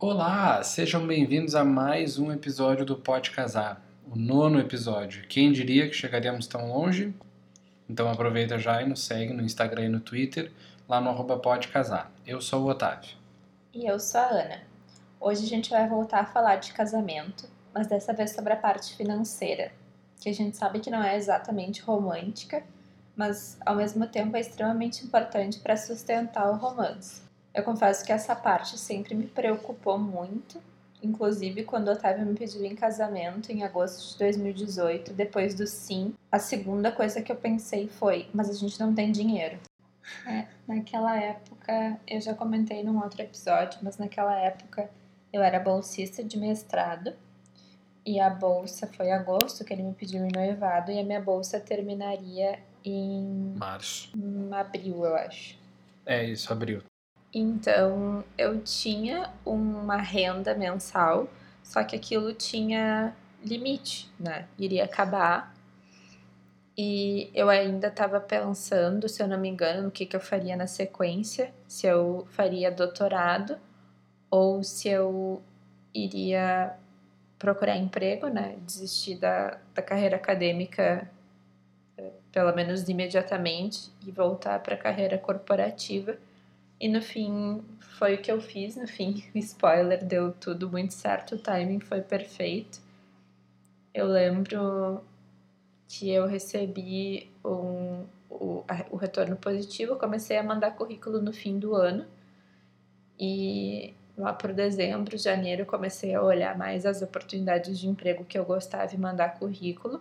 Olá, sejam bem-vindos a mais um episódio do Pode Casar, o nono episódio. Quem diria que chegaríamos tão longe? Então aproveita já e nos segue no Instagram e no Twitter, lá no arroba Pode Casar. Eu sou o Otávio. E eu sou a Ana. Hoje a gente vai voltar a falar de casamento, mas dessa vez sobre a parte financeira, que a gente sabe que não é exatamente romântica, mas ao mesmo tempo é extremamente importante para sustentar o romance. Eu confesso que essa parte sempre me preocupou muito, inclusive quando o Otávio me pediu em casamento em agosto de 2018, depois do sim, a segunda coisa que eu pensei foi: mas a gente não tem dinheiro. É, naquela época, eu já comentei num outro episódio, mas naquela época eu era bolsista de mestrado e a bolsa foi agosto que ele me pediu em noivado e a minha bolsa terminaria em Março. em abril, eu acho. É isso, abril. Então eu tinha uma renda mensal, só que aquilo tinha limite, né? Iria acabar. E eu ainda estava pensando, se eu não me engano, no que, que eu faria na sequência, se eu faria doutorado ou se eu iria procurar emprego, né? Desistir da, da carreira acadêmica, eh, pelo menos imediatamente, e voltar para a carreira corporativa. E no fim, foi o que eu fiz. No fim, spoiler, deu tudo muito certo, o timing foi perfeito. Eu lembro que eu recebi um, o, o retorno positivo, comecei a mandar currículo no fim do ano. E lá por dezembro, janeiro, comecei a olhar mais as oportunidades de emprego que eu gostava e mandar currículo.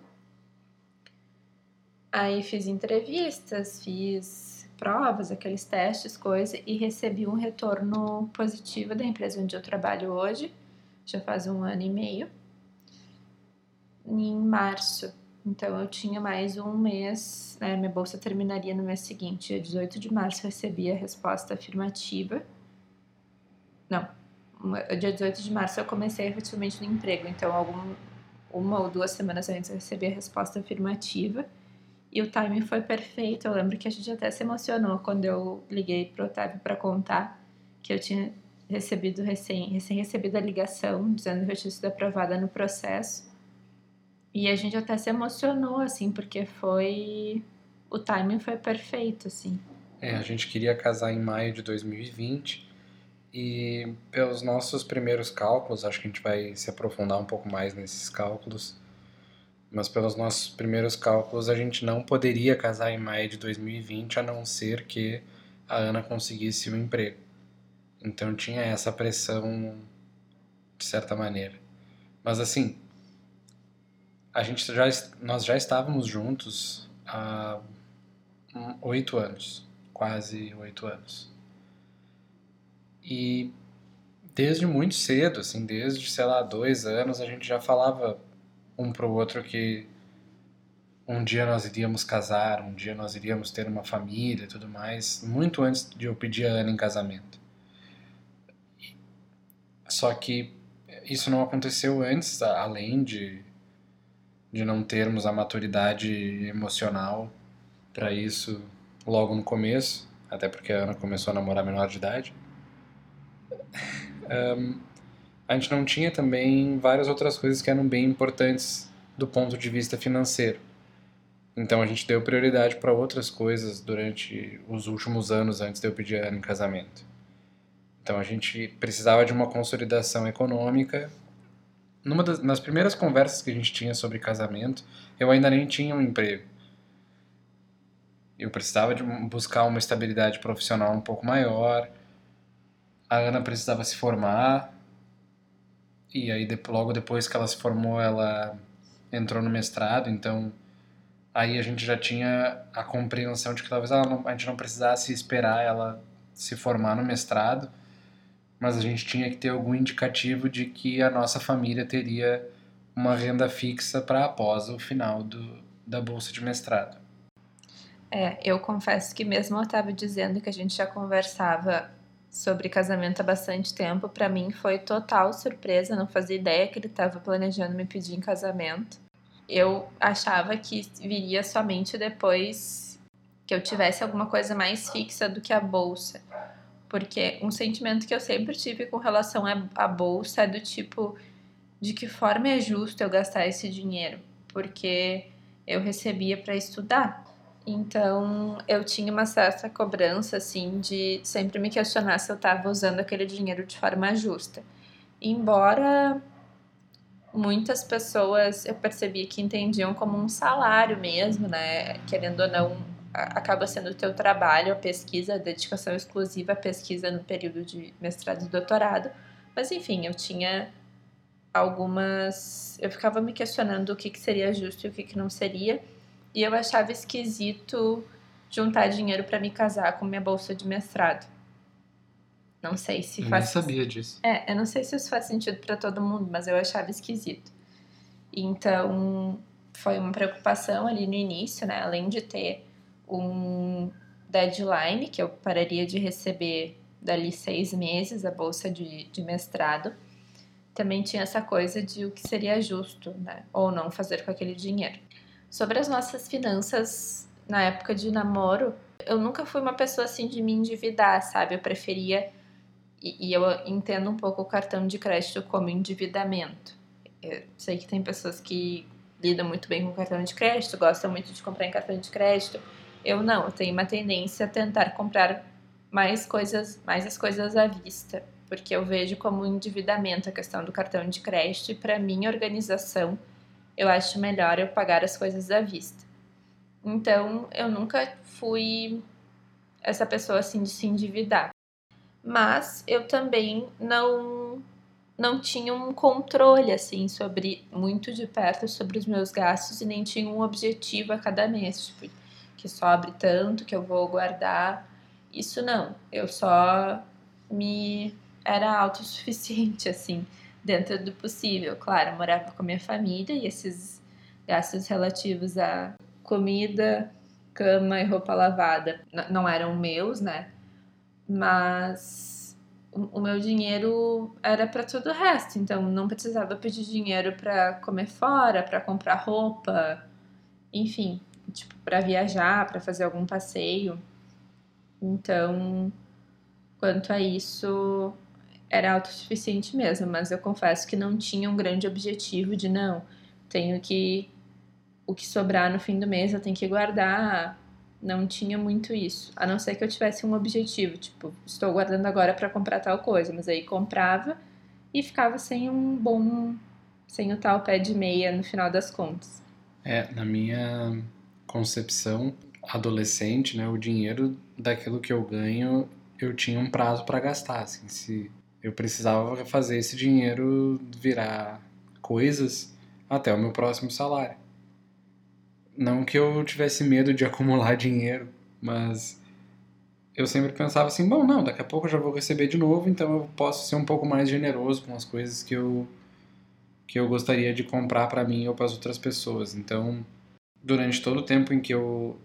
Aí fiz entrevistas, fiz provas, aqueles testes, coisa, e recebi um retorno positivo da empresa onde eu trabalho hoje, já faz um ano e meio, em março. Então eu tinha mais um mês, né, minha bolsa terminaria no mês seguinte, dia 18 de março recebi a resposta afirmativa. Não, dia 18 de março eu comecei efetivamente no emprego, então algum, uma ou duas semanas antes eu recebi a resposta afirmativa. E o timing foi perfeito. Eu lembro que a gente até se emocionou quando eu liguei pro Otávio para contar que eu tinha recebido recém, recém recebido a ligação dizendo que eu tinha sido aprovada no processo. E a gente até se emocionou assim, porque foi o timing foi perfeito assim. É, a gente queria casar em maio de 2020 e pelos nossos primeiros cálculos, acho que a gente vai se aprofundar um pouco mais nesses cálculos mas pelos nossos primeiros cálculos a gente não poderia casar em maio de 2020 a não ser que a Ana conseguisse o um emprego. Então tinha essa pressão de certa maneira. Mas assim, a gente já nós já estávamos juntos há oito anos, quase oito anos. E desde muito cedo, assim, desde sei lá dois anos a gente já falava um para o outro que um dia nós iríamos casar, um dia nós iríamos ter uma família e tudo mais, muito antes de eu pedir a Ana em casamento. Só que isso não aconteceu antes, além de, de não termos a maturidade emocional para isso logo no começo, até porque a Ana começou a namorar menor de idade. Um, a gente não tinha também várias outras coisas que eram bem importantes do ponto de vista financeiro. Então a gente deu prioridade para outras coisas durante os últimos anos antes de eu pedir a Ana em casamento. Então a gente precisava de uma consolidação econômica. Numa das, nas primeiras conversas que a gente tinha sobre casamento, eu ainda nem tinha um emprego. Eu precisava de buscar uma estabilidade profissional um pouco maior. A Ana precisava se formar, e aí logo depois que ela se formou, ela entrou no mestrado, então aí a gente já tinha a compreensão de que talvez não, a gente não precisasse esperar ela se formar no mestrado, mas a gente tinha que ter algum indicativo de que a nossa família teria uma renda fixa para após o final do, da bolsa de mestrado. É, eu confesso que mesmo eu estava dizendo que a gente já conversava sobre casamento há bastante tempo, para mim foi total surpresa, não fazia ideia que ele estava planejando me pedir em casamento. Eu achava que viria somente depois que eu tivesse alguma coisa mais fixa do que a bolsa. Porque um sentimento que eu sempre tive com relação à bolsa é do tipo de que forma é justo eu gastar esse dinheiro, porque eu recebia para estudar. Então, eu tinha uma certa cobrança assim de sempre me questionar se eu estava usando aquele dinheiro de forma justa. Embora muitas pessoas eu percebi que entendiam como um salário mesmo, né? Querendo ou não, acaba sendo o teu trabalho, a pesquisa, a dedicação exclusiva à pesquisa no período de mestrado e doutorado. Mas enfim, eu tinha algumas. Eu ficava me questionando o que, que seria justo e o que, que não seria. E eu achava esquisito juntar dinheiro para me casar com minha bolsa de mestrado. Não sei se eu faz. Eu sabia disso. É, eu não sei se isso faz sentido para todo mundo, mas eu achava esquisito. Então, foi uma preocupação ali no início, né? Além de ter um deadline, que eu pararia de receber dali seis meses a bolsa de, de mestrado, também tinha essa coisa de o que seria justo, né? Ou não fazer com aquele dinheiro. Sobre as nossas finanças na época de namoro, eu nunca fui uma pessoa assim de me endividar, sabe? Eu preferia e, e, eu entendo um pouco o cartão de crédito como endividamento. Eu sei que tem pessoas que lidam muito bem com cartão de crédito, gostam muito de comprar em cartão de crédito. Eu não, eu tenho uma tendência a tentar comprar mais coisas, mais as coisas à vista, porque eu vejo como endividamento a questão do cartão de crédito e para minha organização, eu acho melhor eu pagar as coisas à vista. Então, eu nunca fui essa pessoa assim de se endividar mas eu também não não tinha um controle assim sobre muito de perto sobre os meus gastos e nem tinha um objetivo a cada mês, tipo, que sobre tanto que eu vou guardar. Isso não, eu só me era autossuficiente assim, dentro do possível. Claro, morava com a minha família e esses gastos relativos a comida, cama e roupa lavada não eram meus, né? mas o, meu dinheiro era para todo o resto, então não precisava pedir dinheiro para comer fora, para comprar roupa, enfim, tipo, para viajar, para fazer algum passeio. Então, quanto a isso, era autossuficiente mesmo, mas eu confesso que não tinha um grande objetivo de não, tenho que o que sobrar no fim do mês eu tenho que guardar não tinha muito isso. A não ser que eu tivesse um objetivo, tipo, estou guardando agora para comprar tal coisa, mas aí comprava e ficava sem um bom. sem o tal pé de meia no final das contas. É, na minha concepção adolescente, né, o dinheiro daquilo que eu ganho, eu tinha um prazo para gastar, assim, se eu precisava fazer esse dinheiro virar coisas até o meu próximo salário. Não que eu tivesse medo de acumular dinheiro, mas eu sempre pensava assim, bom, não, daqui a pouco eu já vou receber de novo, então eu posso ser um pouco mais generoso com as coisas que eu que eu gostaria de comprar para mim ou para as outras pessoas. Então, durante todo o tempo em que eu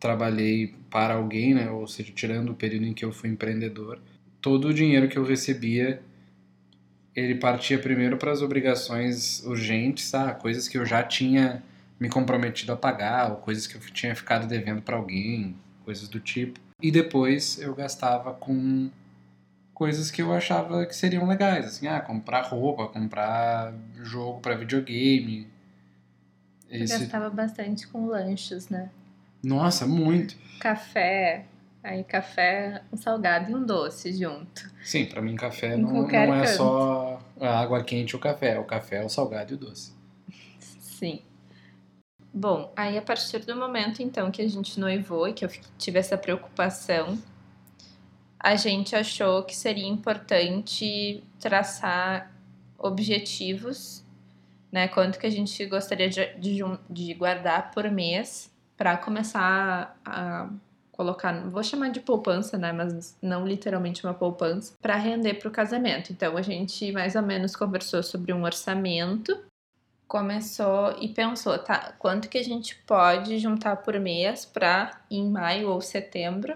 trabalhei para alguém, né, ou seja, tirando o período em que eu fui empreendedor, todo o dinheiro que eu recebia ele partia primeiro para as obrigações urgentes, tá? coisas que eu já tinha me comprometido a pagar, ou coisas que eu tinha ficado devendo para alguém, coisas do tipo. E depois eu gastava com coisas que eu achava que seriam legais, assim, ah, comprar roupa, comprar jogo para videogame. Esse... Gastava bastante com lanches, né? Nossa, muito. Café, aí café, um salgado e um doce junto. Sim, para mim café não, não é canto. só a água quente ou o café, o café é o salgado e o doce. Sim. Bom, aí a partir do momento então que a gente noivou e que eu tive essa preocupação, a gente achou que seria importante traçar objetivos, né? Quanto que a gente gostaria de, de, de guardar por mês para começar a colocar, vou chamar de poupança, né, mas não literalmente uma poupança, para render para o casamento. Então a gente mais ou menos conversou sobre um orçamento começou e pensou, tá, quanto que a gente pode juntar por mês para em maio ou setembro?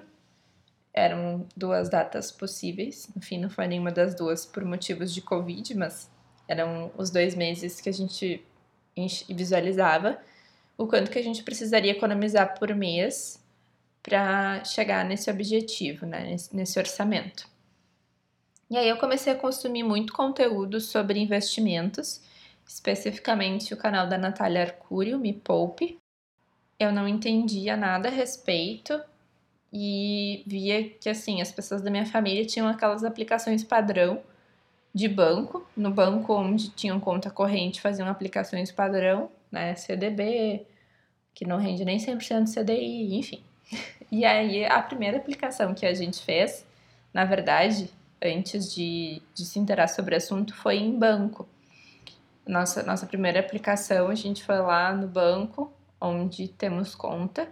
Eram duas datas possíveis, enfim, não foi nenhuma das duas por motivos de Covid, mas eram os dois meses que a gente visualizava o quanto que a gente precisaria economizar por mês para chegar nesse objetivo, né, nesse, nesse orçamento. E aí eu comecei a consumir muito conteúdo sobre investimentos, especificamente o canal da Natália Arcúrio, Me Poupe. Eu não entendia nada a respeito e via que assim, as pessoas da minha família tinham aquelas aplicações padrão de banco, no banco onde tinham conta corrente, faziam aplicações padrão, né, CDB, que não rende nem 100% CDI, enfim. E aí, a primeira aplicação que a gente fez, na verdade, antes de, de se interar sobre o assunto, foi em banco. Nossa, nossa primeira aplicação, a gente foi lá no banco, onde temos conta,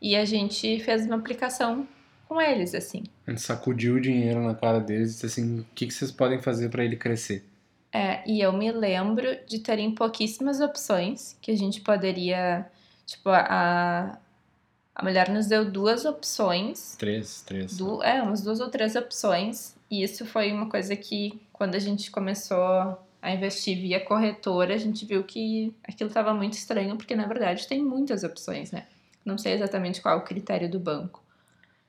e a gente fez uma aplicação com eles, assim. A gente sacudiu o dinheiro na cara deles e disse assim, o que, que vocês podem fazer para ele crescer? É, e eu me lembro de terem pouquíssimas opções que a gente poderia, tipo, a, a mulher nos deu duas opções. Três, três. Du é, umas duas ou três opções. E isso foi uma coisa que, quando a gente começou a investir via corretora, a gente viu que aquilo estava muito estranho, porque na verdade tem muitas opções, né? Não sei exatamente qual é o critério do banco.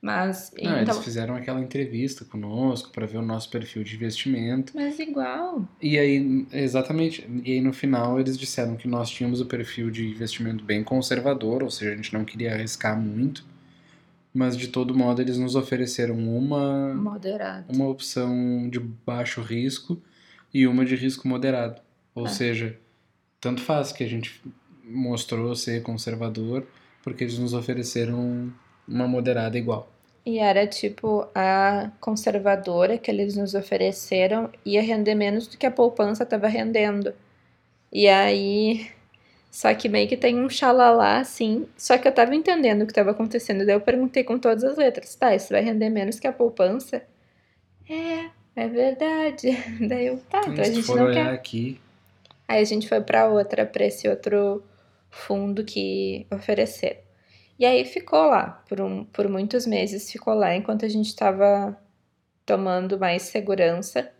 Mas. Não, então... eles fizeram aquela entrevista conosco para ver o nosso perfil de investimento. Mas igual. E aí, exatamente. E aí no final eles disseram que nós tínhamos o perfil de investimento bem conservador, ou seja, a gente não queria arriscar muito. Mas de todo modo eles nos ofereceram uma. Moderado. Uma opção de baixo risco e uma de risco moderado. Ou é. seja, tanto faz que a gente mostrou ser conservador, porque eles nos ofereceram uma moderada igual. E era tipo a conservadora que eles nos ofereceram ia render menos do que a poupança estava rendendo. E aí. Só que meio que tem um xalalá, assim. Só que eu tava entendendo o que estava acontecendo. Daí eu perguntei com todas as letras: tá, isso vai render menos que a poupança? É, é verdade. Daí eu, tá, então a gente não quer. Aqui. Aí a gente foi para outra, para esse outro fundo que ofereceram. E aí ficou lá, por, um, por muitos meses ficou lá, enquanto a gente estava tomando mais segurança.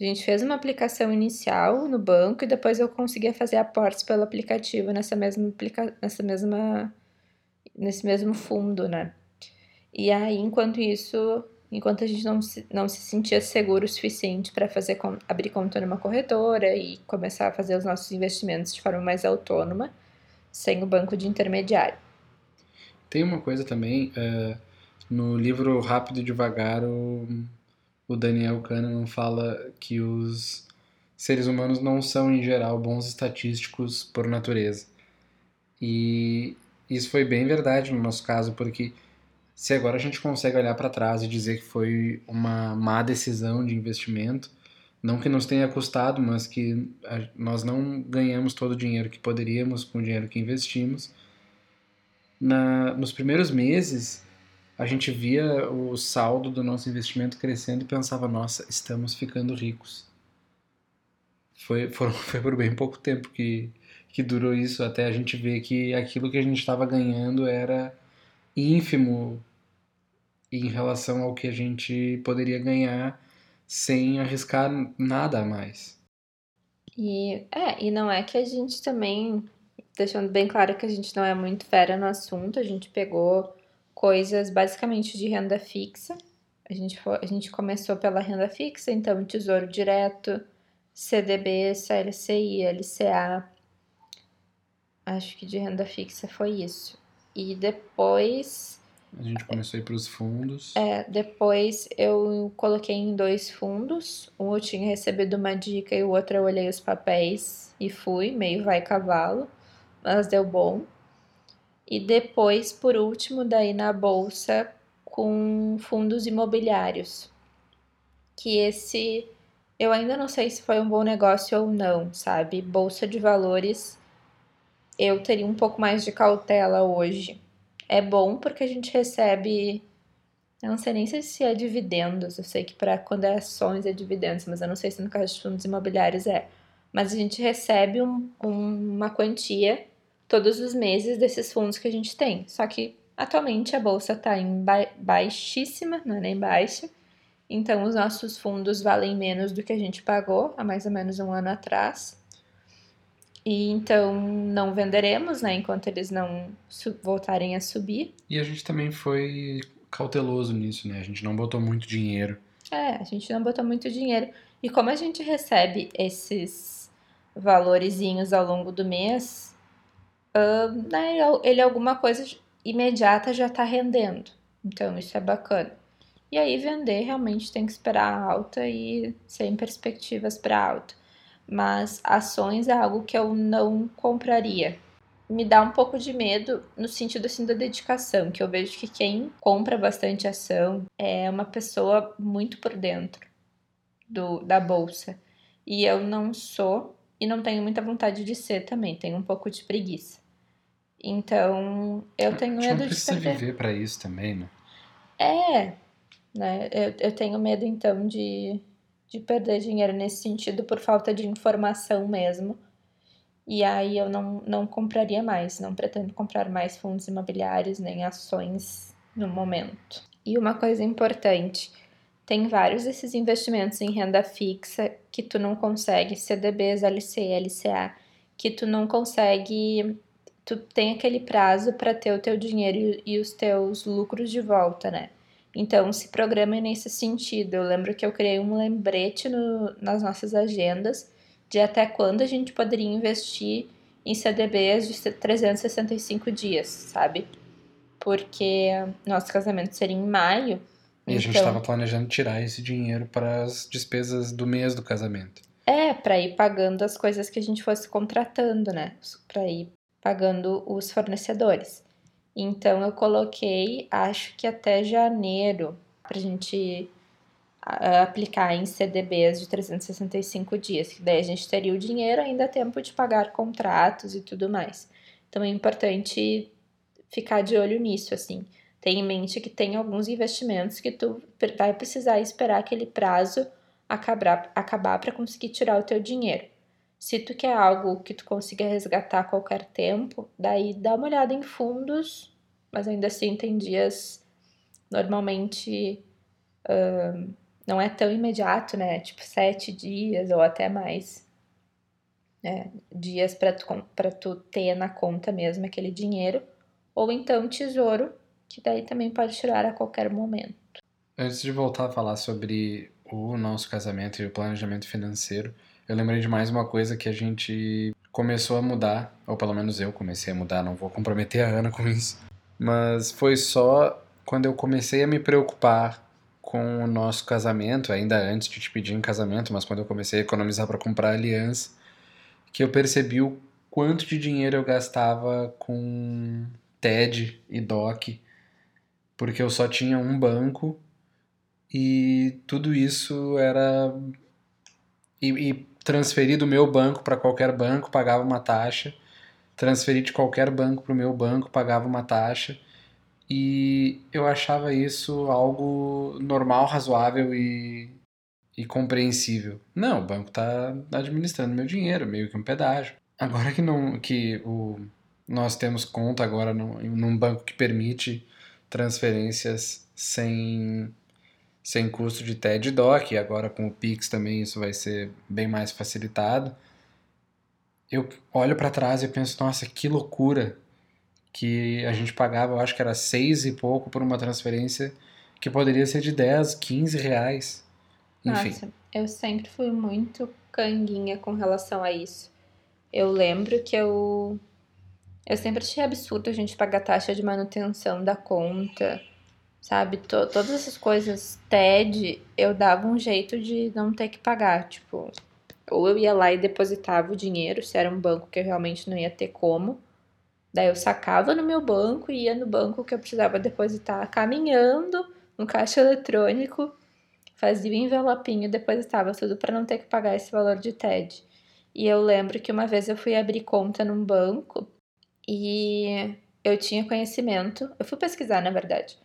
A gente fez uma aplicação inicial no banco e depois eu conseguia fazer aportes pelo aplicativo nessa mesma, aplica nessa mesma, nesse mesmo fundo, né? E aí, enquanto isso, enquanto a gente não se, não se sentia seguro o suficiente para fazer abrir conta numa corretora e começar a fazer os nossos investimentos de forma mais autônoma, sem o banco de intermediário. Tem uma coisa também, é, no livro Rápido e Devagar, o, o Daniel Kahneman fala que os seres humanos não são, em geral, bons estatísticos por natureza. E isso foi bem verdade no nosso caso, porque se agora a gente consegue olhar para trás e dizer que foi uma má decisão de investimento, não que nos tenha custado, mas que nós não ganhamos todo o dinheiro que poderíamos com o dinheiro que investimos, na, nos primeiros meses, a gente via o saldo do nosso investimento crescendo e pensava, nossa, estamos ficando ricos. Foi, foram, foi por bem pouco tempo que, que durou isso, até a gente ver que aquilo que a gente estava ganhando era ínfimo em relação ao que a gente poderia ganhar sem arriscar nada a mais. E, é, e não é que a gente também deixando bem claro que a gente não é muito fera no assunto, a gente pegou coisas basicamente de renda fixa. A gente, foi, a gente começou pela renda fixa, então Tesouro Direto, CDB, CLCI, LCA. Acho que de renda fixa foi isso. E depois. A gente começou a ir para os fundos. É, depois eu coloquei em dois fundos. Um eu tinha recebido uma dica e o outro eu olhei os papéis e fui, meio vai cavalo mas deu bom. E depois, por último, daí na bolsa com fundos imobiliários. Que esse eu ainda não sei se foi um bom negócio ou não, sabe? Bolsa de valores eu teria um pouco mais de cautela hoje. É bom porque a gente recebe. Eu não sei nem se é dividendos. Eu sei que para quando é ações é dividendos, mas eu não sei se no caso de fundos imobiliários é. Mas a gente recebe um, uma quantia todos os meses desses fundos que a gente tem. Só que atualmente a bolsa está em ba baixíssima, não é nem baixa. Então os nossos fundos valem menos do que a gente pagou há mais ou menos um ano atrás. E então não venderemos, né, enquanto eles não voltarem a subir. E a gente também foi cauteloso nisso, né? A gente não botou muito dinheiro. É, a gente não botou muito dinheiro. E como a gente recebe esses valorezinhos ao longo do mês, uh, né, ele alguma coisa imediata já está rendendo. Então isso é bacana. E aí vender realmente tem que esperar a alta e sem perspectivas para alta. Mas ações é algo que eu não compraria. Me dá um pouco de medo no sentido assim da dedicação, que eu vejo que quem compra bastante ação é uma pessoa muito por dentro do, da bolsa. E eu não sou e não tenho muita vontade de ser também, tenho um pouco de preguiça. Então, eu tenho medo precisa de perder. viver para isso também, né? É, né? Eu, eu tenho medo então de, de perder dinheiro nesse sentido por falta de informação mesmo. E aí eu não, não compraria mais, não pretendo comprar mais fundos imobiliários nem ações no momento. E uma coisa importante, tem vários desses investimentos em renda fixa que tu não consegue, CDBs, LC, LCA, que tu não consegue, tu tem aquele prazo para ter o teu dinheiro e os teus lucros de volta, né? Então, se programa nesse sentido. Eu lembro que eu criei um lembrete no, nas nossas agendas de até quando a gente poderia investir em CDBs de 365 dias, sabe? Porque nosso casamento seria em maio e então, a gente estava então planejando tirar esse dinheiro para as despesas do mês do casamento. É, para ir pagando as coisas que a gente fosse contratando, né? Para ir pagando os fornecedores. Então eu coloquei, acho que até janeiro, para a gente aplicar em CDBs de 365 dias, que daí a gente teria o dinheiro, ainda tempo de pagar contratos e tudo mais. Então é importante ficar de olho nisso, assim. Tenha em mente que tem alguns investimentos que tu vai precisar esperar aquele prazo acabar acabar para conseguir tirar o teu dinheiro. Se tu quer algo que tu consiga resgatar a qualquer tempo, daí dá uma olhada em fundos, mas ainda assim tem dias normalmente não é tão imediato, né? Tipo sete dias ou até mais. É, dias para tu, tu ter na conta mesmo aquele dinheiro. Ou então tesouro, que daí também pode tirar a qualquer momento. Antes de voltar a falar sobre o nosso casamento e o planejamento financeiro, eu lembrei de mais uma coisa que a gente começou a mudar, ou pelo menos eu comecei a mudar, não vou comprometer a Ana com isso, mas foi só quando eu comecei a me preocupar com o nosso casamento, ainda antes de te pedir em casamento, mas quando eu comecei a economizar para comprar aliança, que eu percebi o quanto de dinheiro eu gastava com TED e DOC porque eu só tinha um banco e tudo isso era. E, e transferir do meu banco para qualquer banco pagava uma taxa, transferir de qualquer banco para o meu banco pagava uma taxa. E eu achava isso algo normal, razoável e, e compreensível. Não, o banco está administrando meu dinheiro, meio que um pedágio. Agora que não que o, nós temos conta agora num, num banco que permite transferências sem, sem custo de TED DOC, e agora com o Pix também isso vai ser bem mais facilitado. Eu olho para trás e penso, nossa, que loucura que a gente pagava, eu acho que era seis e pouco por uma transferência que poderia ser de 10, 15 reais. Enfim. Nossa, eu sempre fui muito canguinha com relação a isso. Eu lembro que eu eu sempre achei absurdo a gente pagar taxa de manutenção da conta, sabe? T todas essas coisas, TED, eu dava um jeito de não ter que pagar. Tipo, ou eu ia lá e depositava o dinheiro, se era um banco que eu realmente não ia ter como. Daí eu sacava no meu banco e ia no banco que eu precisava depositar caminhando no caixa eletrônico, fazia o envelopinho depositava tudo para não ter que pagar esse valor de TED. E eu lembro que uma vez eu fui abrir conta num banco e eu tinha conhecimento, eu fui pesquisar, na verdade,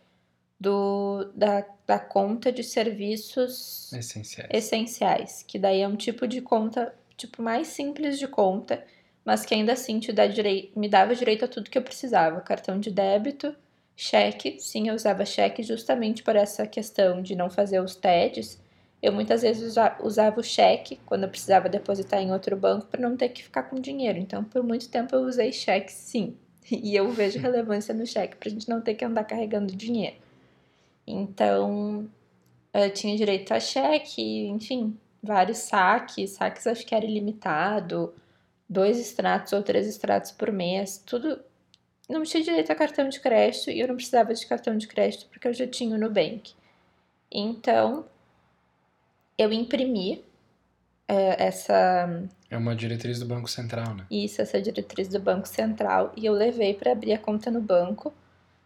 do, da, da conta de serviços essenciais. essenciais, que daí é um tipo de conta, tipo, mais simples de conta, mas que ainda assim te dá direito, me dava direito a tudo que eu precisava, cartão de débito, cheque, sim, eu usava cheque justamente por essa questão de não fazer os TEDs, eu muitas vezes usava o cheque quando eu precisava depositar em outro banco para não ter que ficar com dinheiro. Então, por muito tempo eu usei cheque, sim. E eu vejo relevância no cheque para a gente não ter que andar carregando dinheiro. Então, eu tinha direito a cheque, enfim, vários saques. Saques acho que era ilimitado, dois extratos ou três extratos por mês, tudo. Não tinha direito a cartão de crédito e eu não precisava de cartão de crédito porque eu já tinha o Nubank. Então, eu imprimi é, essa. É uma diretriz do Banco Central, né? Isso, essa diretriz do Banco Central. E eu levei para abrir a conta no banco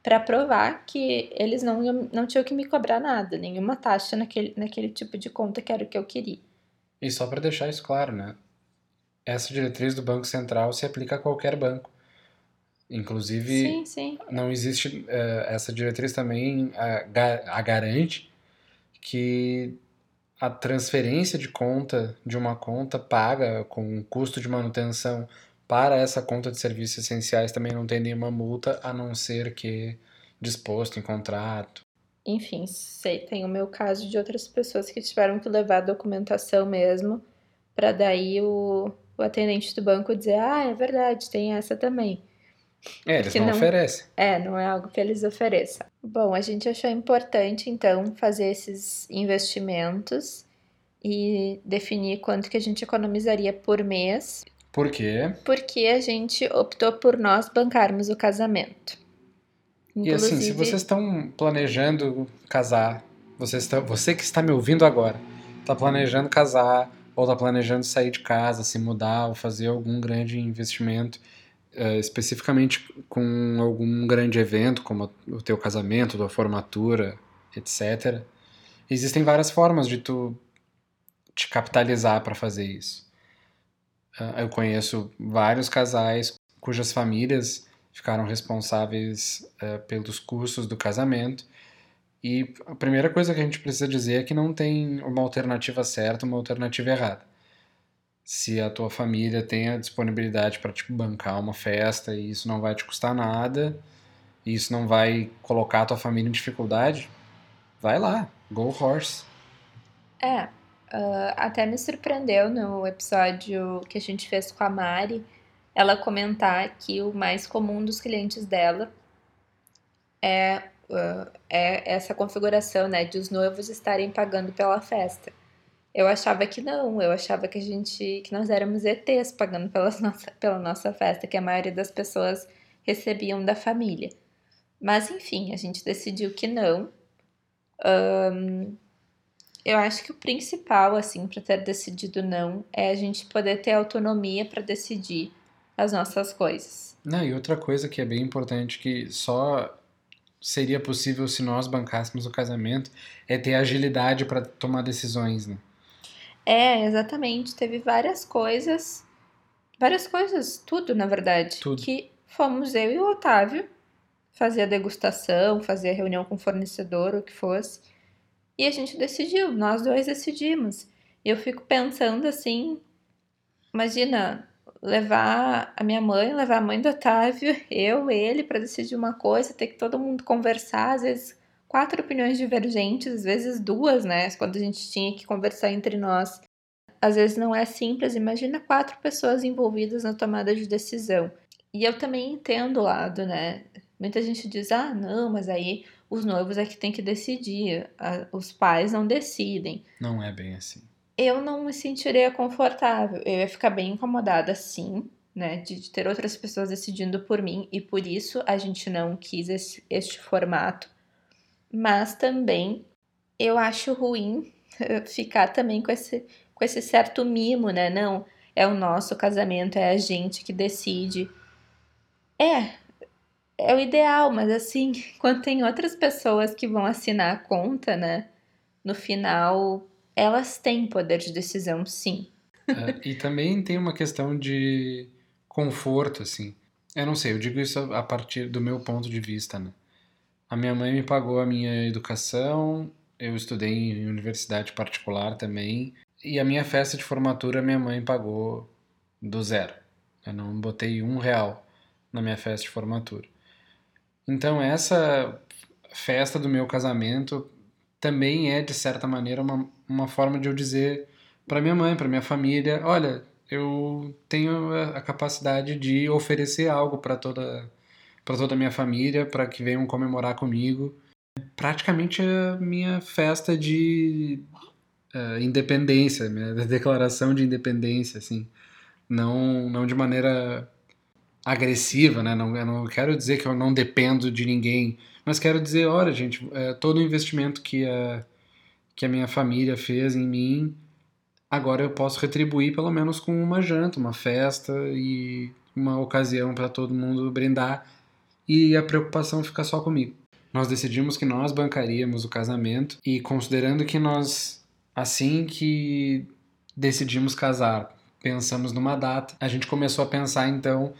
para provar que eles não, não tinham que me cobrar nada, nenhuma taxa naquele, naquele tipo de conta que era o que eu queria. E só para deixar isso claro, né? Essa diretriz do Banco Central se aplica a qualquer banco. Inclusive, sim, sim. não existe. Uh, essa diretriz também a, a garante que a transferência de conta de uma conta paga com custo de manutenção para essa conta de serviços essenciais também não tem nenhuma multa, a não ser que disposto em contrato. Enfim, sei, tem o meu caso de outras pessoas que tiveram que levar a documentação mesmo, para daí o, o atendente do banco dizer: ah, é verdade, tem essa também. É, eles não, não oferecem. É, não é algo que eles ofereçam. Bom, a gente achou importante, então, fazer esses investimentos e definir quanto que a gente economizaria por mês. Por quê? Porque a gente optou por nós bancarmos o casamento. Inclusive... E assim, se vocês estão planejando casar, você, está, você que está me ouvindo agora, está planejando casar, ou está planejando sair de casa, se mudar, ou fazer algum grande investimento, uh, especificamente com algum grande evento, como o teu casamento, tua formatura, etc. Existem várias formas de tu te capitalizar para fazer isso. Uh, eu conheço vários casais cujas famílias ficaram responsáveis uh, pelos custos do casamento. E a primeira coisa que a gente precisa dizer é que não tem uma alternativa certa, uma alternativa errada se a tua família tem a disponibilidade para te bancar uma festa e isso não vai te custar nada, e isso não vai colocar a tua família em dificuldade, vai lá, go horse. É, uh, até me surpreendeu no episódio que a gente fez com a Mari, ela comentar que o mais comum dos clientes dela é, uh, é essa configuração, né, de os noivos estarem pagando pela festa. Eu achava que não, eu achava que a gente, que nós éramos ETs pagando pela nossa, pela nossa festa, que a maioria das pessoas recebiam da família. Mas enfim, a gente decidiu que não. Um, eu acho que o principal, assim, para ter decidido não, é a gente poder ter autonomia para decidir as nossas coisas. Não, e outra coisa que é bem importante, que só seria possível se nós bancássemos o casamento, é ter agilidade para tomar decisões, né? É, exatamente. Teve várias coisas. Várias coisas, tudo, na verdade. Tudo. Que fomos eu e o Otávio fazer a degustação, fazer a reunião com o fornecedor, o que fosse. E a gente decidiu, nós dois decidimos. Eu fico pensando assim, imagina levar a minha mãe, levar a mãe do Otávio, eu, ele, para decidir uma coisa, ter que todo mundo conversar, às vezes quatro opiniões divergentes, às vezes duas, né? Quando a gente tinha que conversar entre nós. Às vezes não é simples, imagina quatro pessoas envolvidas na tomada de decisão. E eu também entendo o lado, né? Muita gente diz, ah, não, mas aí os noivos é que tem que decidir, os pais não decidem. Não é bem assim. Eu não me sentiria confortável, eu ia ficar bem incomodada sim, né, de ter outras pessoas decidindo por mim, e por isso a gente não quis esse, este formato mas também eu acho ruim ficar também com esse, com esse certo mimo, né? Não, é o nosso casamento, é a gente que decide. É, é o ideal, mas assim, quando tem outras pessoas que vão assinar a conta, né? No final, elas têm poder de decisão, sim. É, e também tem uma questão de conforto, assim. Eu não sei, eu digo isso a partir do meu ponto de vista, né? A minha mãe me pagou a minha educação, eu estudei em universidade particular também, e a minha festa de formatura minha mãe pagou do zero. Eu não botei um real na minha festa de formatura. Então essa festa do meu casamento também é, de certa maneira, uma, uma forma de eu dizer para minha mãe, para minha família: olha, eu tenho a capacidade de oferecer algo para toda para toda a minha família, para que venham comemorar comigo. Praticamente a minha festa de uh, independência, minha declaração de independência, assim, não não de maneira agressiva, né? Não, eu não quero dizer que eu não dependo de ninguém, mas quero dizer, olha, gente, é, todo o investimento que a que a minha família fez em mim agora eu posso retribuir pelo menos com uma janta, uma festa e uma ocasião para todo mundo brindar e a preocupação fica só comigo. Nós decidimos que nós bancaríamos o casamento e considerando que nós assim que decidimos casar, pensamos numa data, a gente começou a pensar então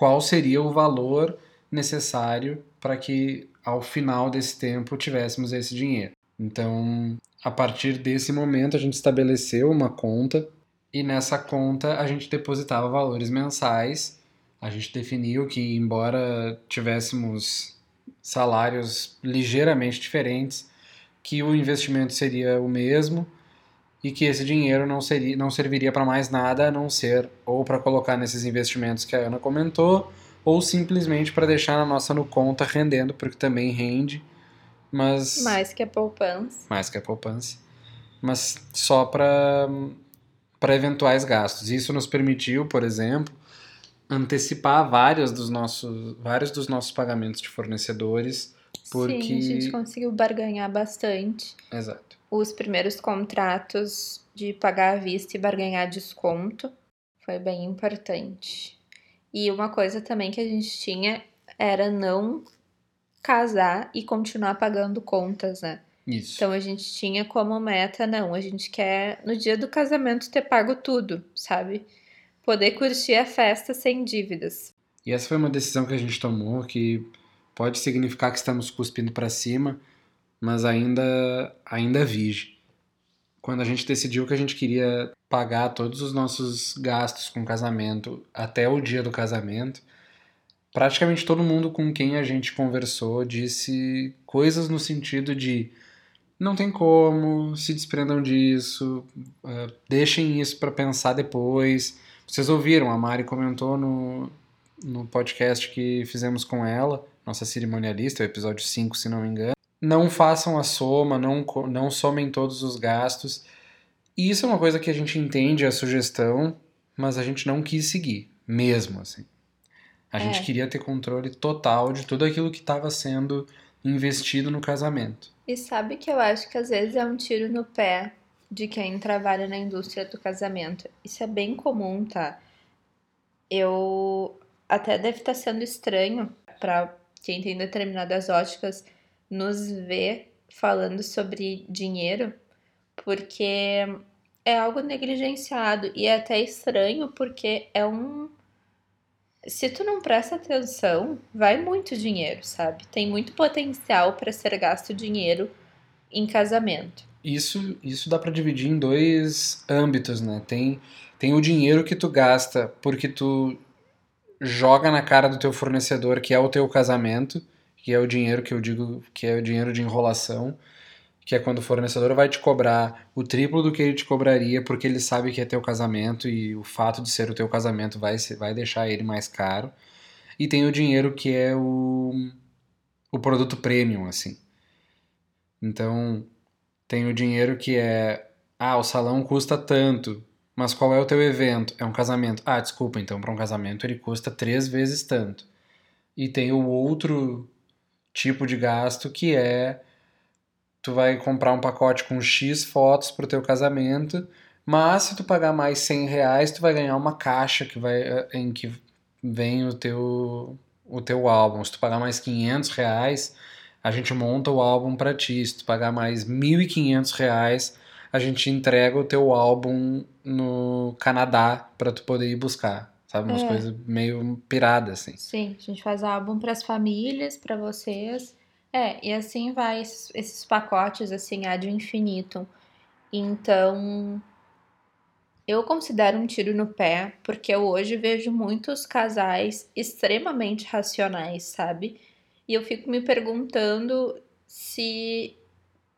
qual seria o valor necessário para que ao final desse tempo tivéssemos esse dinheiro. Então, a partir desse momento, a gente estabeleceu uma conta e nessa conta a gente depositava valores mensais. A gente definiu que, embora tivéssemos salários ligeiramente diferentes, que o investimento seria o mesmo e que esse dinheiro não, seria, não serviria para mais nada a não ser ou para colocar nesses investimentos que a Ana comentou, ou simplesmente para deixar na nossa no conta rendendo, porque também rende mas mais que a poupança. Mais que a poupança. Mas só para para eventuais gastos. Isso nos permitiu, por exemplo, antecipar vários dos nossos vários dos nossos pagamentos de fornecedores, porque Sim, a gente conseguiu barganhar bastante. Exato. Os primeiros contratos de pagar à vista e barganhar desconto foi bem importante. E uma coisa também que a gente tinha era não casar e continuar pagando contas, né? Isso. Então a gente tinha como meta, não, a gente quer no dia do casamento ter pago tudo, sabe? Poder curtir a festa sem dívidas. E essa foi uma decisão que a gente tomou que pode significar que estamos cuspindo para cima, mas ainda ainda vige. Quando a gente decidiu que a gente queria pagar todos os nossos gastos com casamento até o dia do casamento, praticamente todo mundo com quem a gente conversou disse coisas no sentido de não tem como, se desprendam disso, uh, deixem isso para pensar depois. Vocês ouviram, a Mari comentou no, no podcast que fizemos com ela, nossa cerimonialista, o episódio 5, se não me engano. Não façam a soma, não, não somem todos os gastos. E isso é uma coisa que a gente entende a sugestão, mas a gente não quis seguir, mesmo assim. A é. gente queria ter controle total de tudo aquilo que estava sendo investido no casamento. E sabe que eu acho que às vezes é um tiro no pé de quem trabalha na indústria do casamento. Isso é bem comum, tá? Eu até deve estar tá sendo estranho para quem tem determinadas óticas nos ver falando sobre dinheiro, porque é algo negligenciado e é até estranho porque é um se tu não presta atenção, vai muito dinheiro, sabe? Tem muito potencial para ser gasto dinheiro em casamento. Isso, isso dá para dividir em dois âmbitos, né? Tem, tem o dinheiro que tu gasta porque tu joga na cara do teu fornecedor, que é o teu casamento, que é o dinheiro que eu digo que é o dinheiro de enrolação que é quando o fornecedor vai te cobrar o triplo do que ele te cobraria porque ele sabe que é teu casamento e o fato de ser o teu casamento vai, vai deixar ele mais caro. E tem o dinheiro que é o, o produto premium, assim. Então, tem o dinheiro que é, ah, o salão custa tanto, mas qual é o teu evento? É um casamento. Ah, desculpa, então para um casamento ele custa três vezes tanto. E tem o outro tipo de gasto que é tu vai comprar um pacote com X fotos pro teu casamento, mas se tu pagar mais 100 reais, tu vai ganhar uma caixa que vai, eh, em que vem o teu, o teu álbum. Se tu pagar mais 500 reais, a gente monta o álbum para ti. Se tu pagar mais 1.500 reais, a gente entrega o teu álbum no Canadá para tu poder ir buscar. Sabe, umas é. coisas meio piradas, assim. Sim, a gente faz álbum para as famílias, para vocês. É, e assim vai esses pacotes assim ad infinitum. Então, eu considero um tiro no pé, porque eu hoje vejo muitos casais extremamente racionais, sabe? E eu fico me perguntando se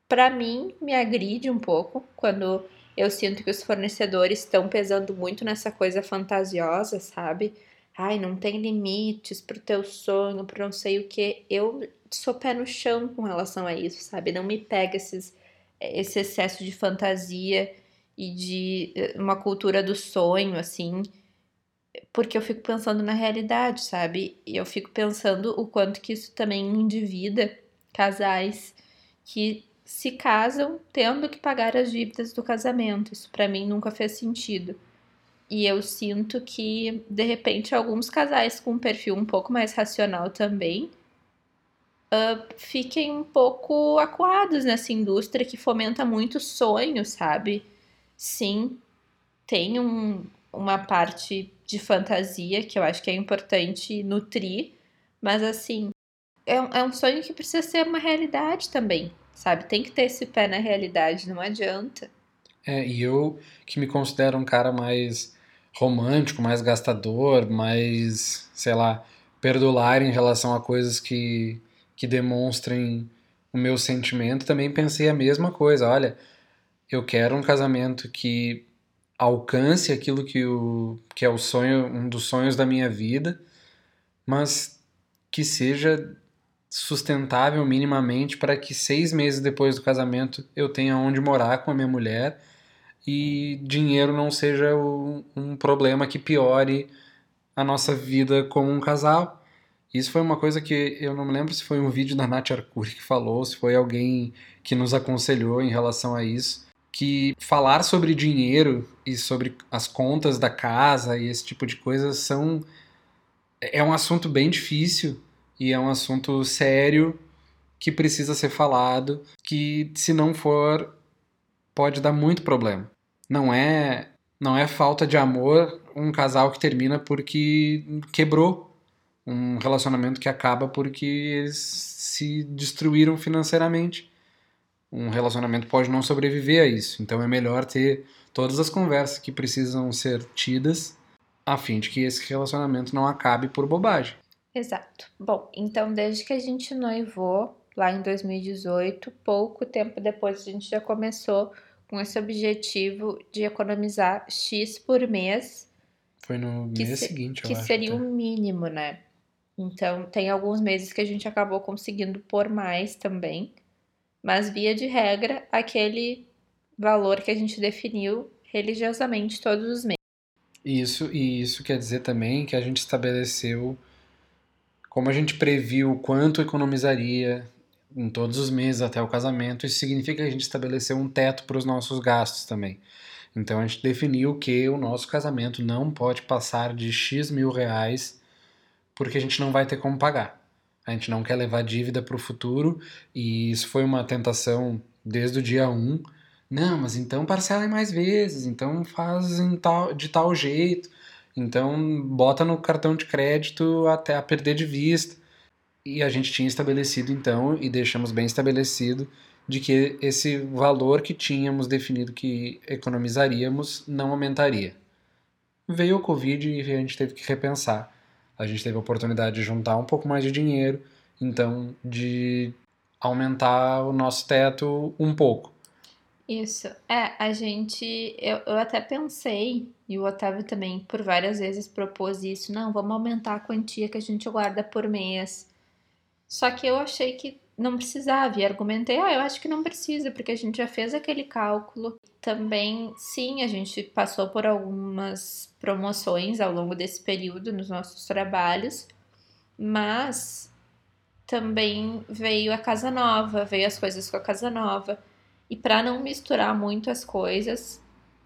para mim, me agride um pouco quando eu sinto que os fornecedores estão pesando muito nessa coisa fantasiosa, sabe? Ai, não tem limites pro teu sonho, pro não sei o que. Eu sou pé no chão com relação a isso, sabe? Não me pega esses, esse excesso de fantasia e de eh, uma cultura do sonho, assim, porque eu fico pensando na realidade, sabe? E eu fico pensando o quanto que isso também endivida casais que se casam tendo que pagar as dívidas do casamento. Isso para mim nunca fez sentido. E eu sinto que, de repente, alguns casais com um perfil um pouco mais racional também uh, fiquem um pouco acuados nessa indústria que fomenta muito sonho, sabe? Sim, tem um, uma parte de fantasia que eu acho que é importante nutrir, mas assim, é, é um sonho que precisa ser uma realidade também, sabe? Tem que ter esse pé na realidade, não adianta. É, e eu que me considero um cara mais romântico, mais gastador, mais, sei lá, perdular em relação a coisas que, que demonstrem o meu sentimento, também pensei a mesma coisa. Olha, eu quero um casamento que alcance aquilo que, o, que é o sonho, um dos sonhos da minha vida, mas que seja sustentável minimamente para que seis meses depois do casamento eu tenha onde morar com a minha mulher e dinheiro não seja o, um problema que piore a nossa vida como um casal. Isso foi uma coisa que eu não me lembro se foi um vídeo da Nath Arcuri que falou, se foi alguém que nos aconselhou em relação a isso, que falar sobre dinheiro e sobre as contas da casa e esse tipo de coisas são é um assunto bem difícil e é um assunto sério que precisa ser falado, que se não for pode dar muito problema. Não é não é falta de amor um casal que termina porque quebrou um relacionamento que acaba porque eles se destruíram financeiramente um relacionamento pode não sobreviver a isso. Então é melhor ter todas as conversas que precisam ser tidas a fim de que esse relacionamento não acabe por bobagem. Exato. Bom, então desde que a gente noivou lá em 2018, pouco tempo depois a gente já começou com esse objetivo de economizar X por mês. Foi no mês se, seguinte, eu Que acho, seria tá? o mínimo, né? Então, tem alguns meses que a gente acabou conseguindo por mais também mas via de regra, aquele valor que a gente definiu religiosamente todos os meses. Isso, e isso quer dizer também que a gente estabeleceu, como a gente previu quanto economizaria em todos os meses até o casamento, isso significa que a gente estabeleceu um teto para os nossos gastos também. Então a gente definiu que o nosso casamento não pode passar de X mil reais, porque a gente não vai ter como pagar. A gente não quer levar dívida para o futuro e isso foi uma tentação desde o dia 1. Não, mas então parcela mais vezes, então faz tal, de tal jeito, então bota no cartão de crédito até a perder de vista. E a gente tinha estabelecido então, e deixamos bem estabelecido, de que esse valor que tínhamos definido que economizaríamos não aumentaria. Veio o Covid e a gente teve que repensar a gente teve a oportunidade de juntar um pouco mais de dinheiro, então de aumentar o nosso teto um pouco. Isso. É, a gente. Eu, eu até pensei, e o Otávio também por várias vezes propôs isso: não, vamos aumentar a quantia que a gente guarda por mês. Só que eu achei que não precisava e argumentei, ah, eu acho que não precisa, porque a gente já fez aquele cálculo. Também, sim, a gente passou por algumas promoções ao longo desse período nos nossos trabalhos, mas também veio a casa nova, veio as coisas com a casa nova. E para não misturar muito as coisas,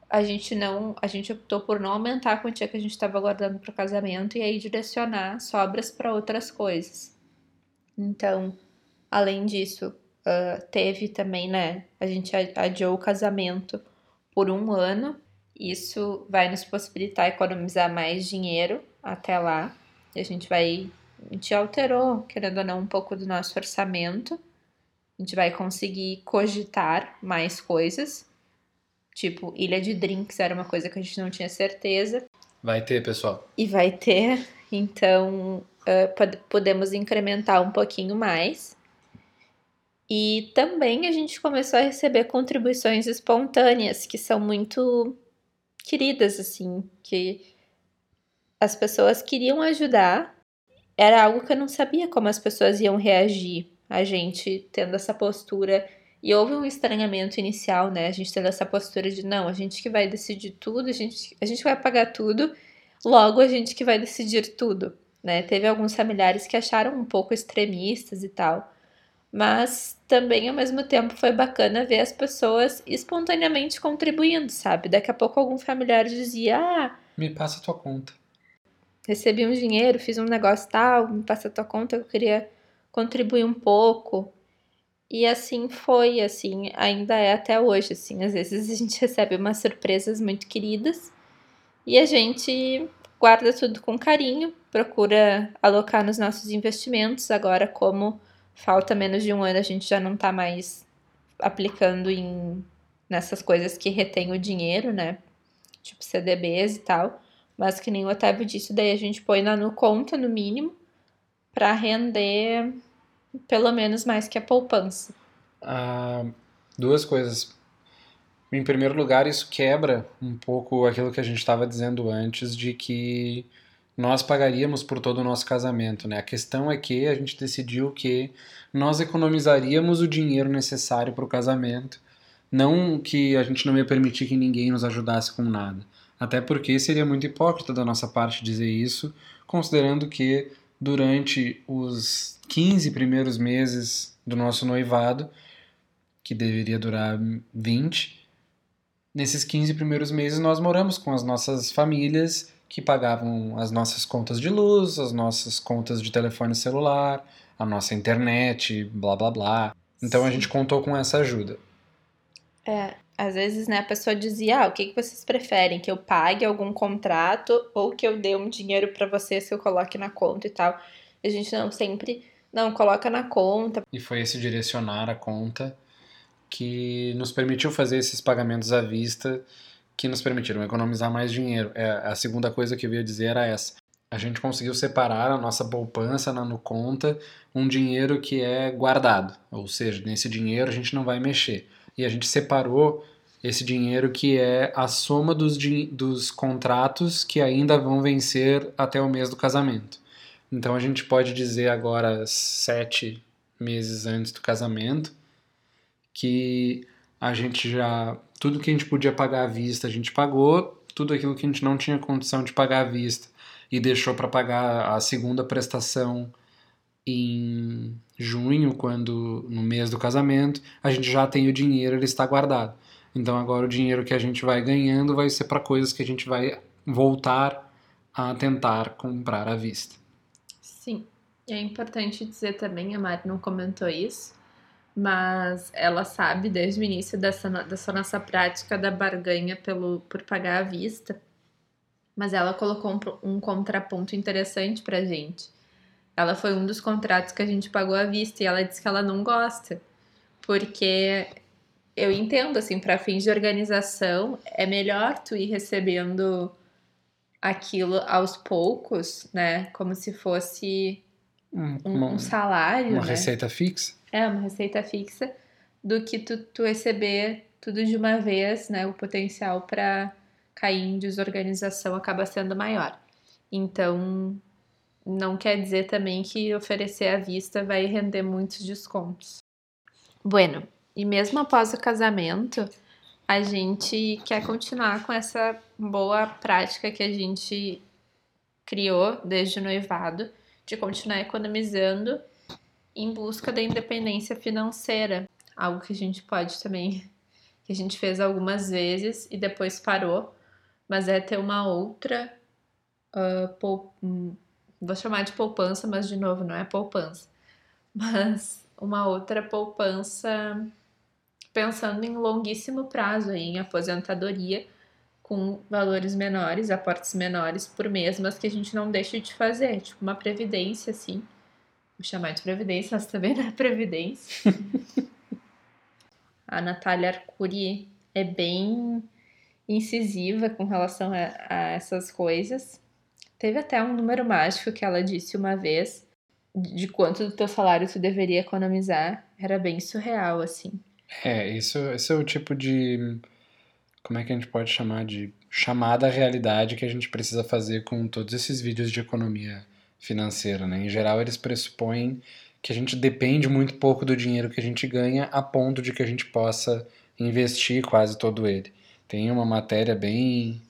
a gente não, a gente optou por não aumentar a quantia que a gente estava guardando para o casamento e aí direcionar sobras para outras coisas. Então, Além disso, uh, teve também, né? A gente adiou o casamento por um ano. Isso vai nos possibilitar economizar mais dinheiro até lá. E a gente vai. A gente alterou, querendo ou não, um pouco do nosso orçamento. A gente vai conseguir cogitar mais coisas. Tipo, Ilha de Drinks era uma coisa que a gente não tinha certeza. Vai ter, pessoal. E vai ter. Então, uh, podemos incrementar um pouquinho mais. E também a gente começou a receber contribuições espontâneas, que são muito queridas, assim, que as pessoas queriam ajudar. Era algo que eu não sabia como as pessoas iam reagir, a gente tendo essa postura. E houve um estranhamento inicial, né? A gente tendo essa postura de não, a gente que vai decidir tudo, a gente, a gente vai pagar tudo, logo a gente que vai decidir tudo, né? Teve alguns familiares que acharam um pouco extremistas e tal. Mas também, ao mesmo tempo, foi bacana ver as pessoas espontaneamente contribuindo, sabe? Daqui a pouco algum familiar dizia: Ah, Me passa tua conta. recebi um dinheiro, fiz um negócio tal, me passa tua conta, eu queria contribuir um pouco. E assim foi, assim, ainda é até hoje, assim. Às vezes a gente recebe umas surpresas muito queridas e a gente guarda tudo com carinho, procura alocar nos nossos investimentos. Agora, como falta menos de um ano, a gente já não tá mais aplicando em nessas coisas que retém o dinheiro, né? Tipo CDBs e tal. Mas que nem o Otávio disse, daí a gente põe na no conta, no mínimo, para render pelo menos mais que a poupança. Ah, duas coisas. Em primeiro lugar, isso quebra um pouco aquilo que a gente estava dizendo antes de que nós pagaríamos por todo o nosso casamento, né? A questão é que a gente decidiu que nós economizaríamos o dinheiro necessário para o casamento, não que a gente não ia permitir que ninguém nos ajudasse com nada. Até porque seria muito hipócrita da nossa parte dizer isso, considerando que durante os 15 primeiros meses do nosso noivado, que deveria durar 20, nesses 15 primeiros meses nós moramos com as nossas famílias que pagavam as nossas contas de luz, as nossas contas de telefone celular, a nossa internet, blá blá blá. Então a gente contou com essa ajuda. É, às vezes, né, a pessoa dizia, ah, o que, que vocês preferem? Que eu pague algum contrato ou que eu dê um dinheiro para vocês que eu coloque na conta e tal. E a gente não sempre, não, coloca na conta. E foi esse direcionar a conta que nos permitiu fazer esses pagamentos à vista, que nos permitiram economizar mais dinheiro. É, a segunda coisa que eu ia dizer era essa. A gente conseguiu separar a nossa poupança na no conta um dinheiro que é guardado, ou seja, nesse dinheiro a gente não vai mexer. E a gente separou esse dinheiro que é a soma dos, dos contratos que ainda vão vencer até o mês do casamento. Então a gente pode dizer agora, sete meses antes do casamento, que a gente já. Tudo que a gente podia pagar à vista, a gente pagou, tudo aquilo que a gente não tinha condição de pagar à vista e deixou para pagar a segunda prestação em junho, quando no mês do casamento, a gente já tem o dinheiro, ele está guardado. Então agora o dinheiro que a gente vai ganhando vai ser para coisas que a gente vai voltar a tentar comprar à vista. Sim. É importante dizer também, a Mari não comentou isso, mas ela sabe desde o início dessa, dessa nossa prática da barganha pelo, por pagar à vista. Mas ela colocou um, um contraponto interessante pra gente. Ela foi um dos contratos que a gente pagou à vista e ela disse que ela não gosta. Porque eu entendo, assim, para fins de organização, é melhor tu ir recebendo aquilo aos poucos, né? Como se fosse um, um, um salário. Uma né? receita fixa? É, uma receita fixa, do que tu, tu receber tudo de uma vez, né? O potencial para cair em desorganização acaba sendo maior. Então, não quer dizer também que oferecer à vista vai render muitos descontos. Bueno, e mesmo após o casamento, a gente quer continuar com essa boa prática que a gente criou desde o noivado, de continuar economizando em busca da independência financeira, algo que a gente pode também, que a gente fez algumas vezes e depois parou, mas é ter uma outra, uh, vou chamar de poupança, mas de novo não é poupança, mas uma outra poupança pensando em longuíssimo prazo, em aposentadoria, com valores menores, aportes menores por mês, mas que a gente não deixa de fazer, tipo uma previdência, assim. Vou chamar de previdência, mas também não é previdência. a Natália Arcuri é bem incisiva com relação a, a essas coisas. Teve até um número mágico que ela disse uma vez de quanto do teu salário tu deveria economizar Era bem surreal, assim. É, isso, esse é o tipo de. Como é que a gente pode chamar de chamada à realidade que a gente precisa fazer com todos esses vídeos de economia financeira, né? Em geral, eles pressupõem que a gente depende muito pouco do dinheiro que a gente ganha a ponto de que a gente possa investir quase todo ele. Tem uma matéria bem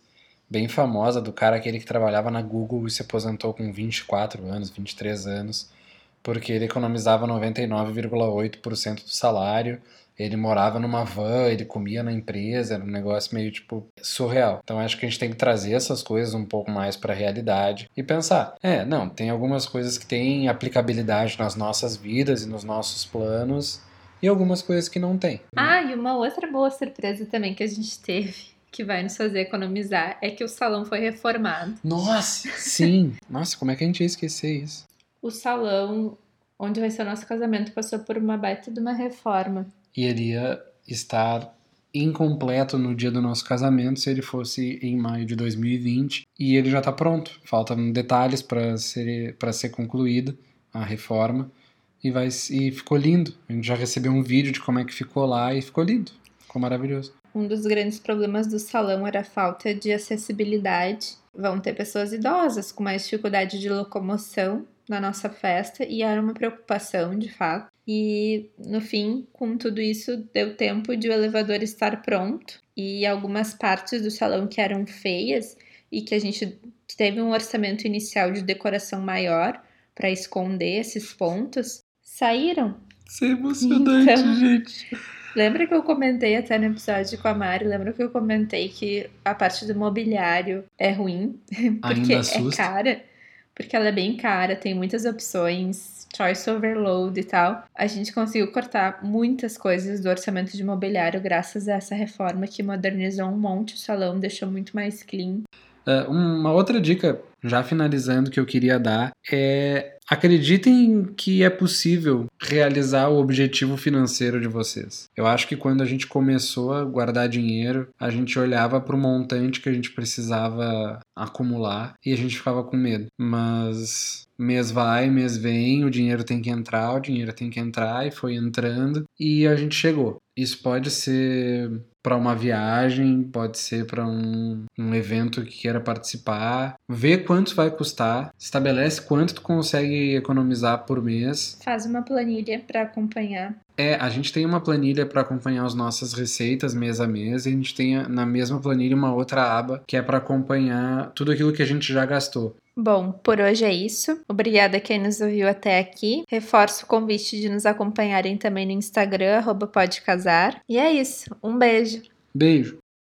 bem famosa do cara aquele que trabalhava na Google e se aposentou com 24 anos, 23 anos, porque ele economizava 99,8% do salário ele morava numa van, ele comia na empresa, era um negócio meio tipo surreal. Então acho que a gente tem que trazer essas coisas um pouco mais para a realidade e pensar: é, não, tem algumas coisas que têm aplicabilidade nas nossas vidas e nos nossos planos e algumas coisas que não tem. Ah, e uma outra boa surpresa também que a gente teve que vai nos fazer economizar é que o salão foi reformado. Nossa, sim. Nossa, como é que a gente ia esquecer isso? O salão onde vai ser o nosso casamento passou por uma baita de uma reforma iria estar incompleto no dia do nosso casamento se ele fosse em maio de 2020 e ele já está pronto. Faltam detalhes para ser para ser concluída a reforma e vai e ficou lindo. A gente já recebeu um vídeo de como é que ficou lá e ficou lindo. Ficou maravilhoso. Um dos grandes problemas do salão era a falta de acessibilidade. Vão ter pessoas idosas com mais dificuldade de locomoção na nossa festa e era uma preocupação de fato. E no fim, com tudo isso, deu tempo de o elevador estar pronto e algumas partes do salão que eram feias e que a gente teve um orçamento inicial de decoração maior para esconder esses pontos, saíram. Isso é emocionante, então, gente. Lembra que eu comentei até no episódio com a Mari? Lembra que eu comentei que a parte do mobiliário é ruim? Porque é cara. Porque ela é bem cara, tem muitas opções choice overload e tal, a gente conseguiu cortar muitas coisas do orçamento de mobiliário graças a essa reforma que modernizou um monte o salão, deixou muito mais clean. Uh, uma outra dica, já finalizando, que eu queria dar é acreditem que é possível realizar o objetivo financeiro de vocês. Eu acho que quando a gente começou a guardar dinheiro, a gente olhava para o montante que a gente precisava acumular e a gente ficava com medo. Mas mês vai, mês vem, o dinheiro tem que entrar, o dinheiro tem que entrar e foi entrando e a gente chegou. Isso pode ser para uma viagem, pode ser para um, um evento que queira participar. Vê quanto vai custar, estabelece quanto tu consegue economizar por mês. Faz uma planilha para acompanhar. É, a gente tem uma planilha para acompanhar as nossas receitas mês a mês e a gente tem na mesma planilha uma outra aba que é para acompanhar tudo aquilo que a gente já gastou. Bom, por hoje é isso. Obrigada a quem nos ouviu até aqui. Reforço o convite de nos acompanharem também no Instagram, podcasar. E é isso. Um beijo. Beijo.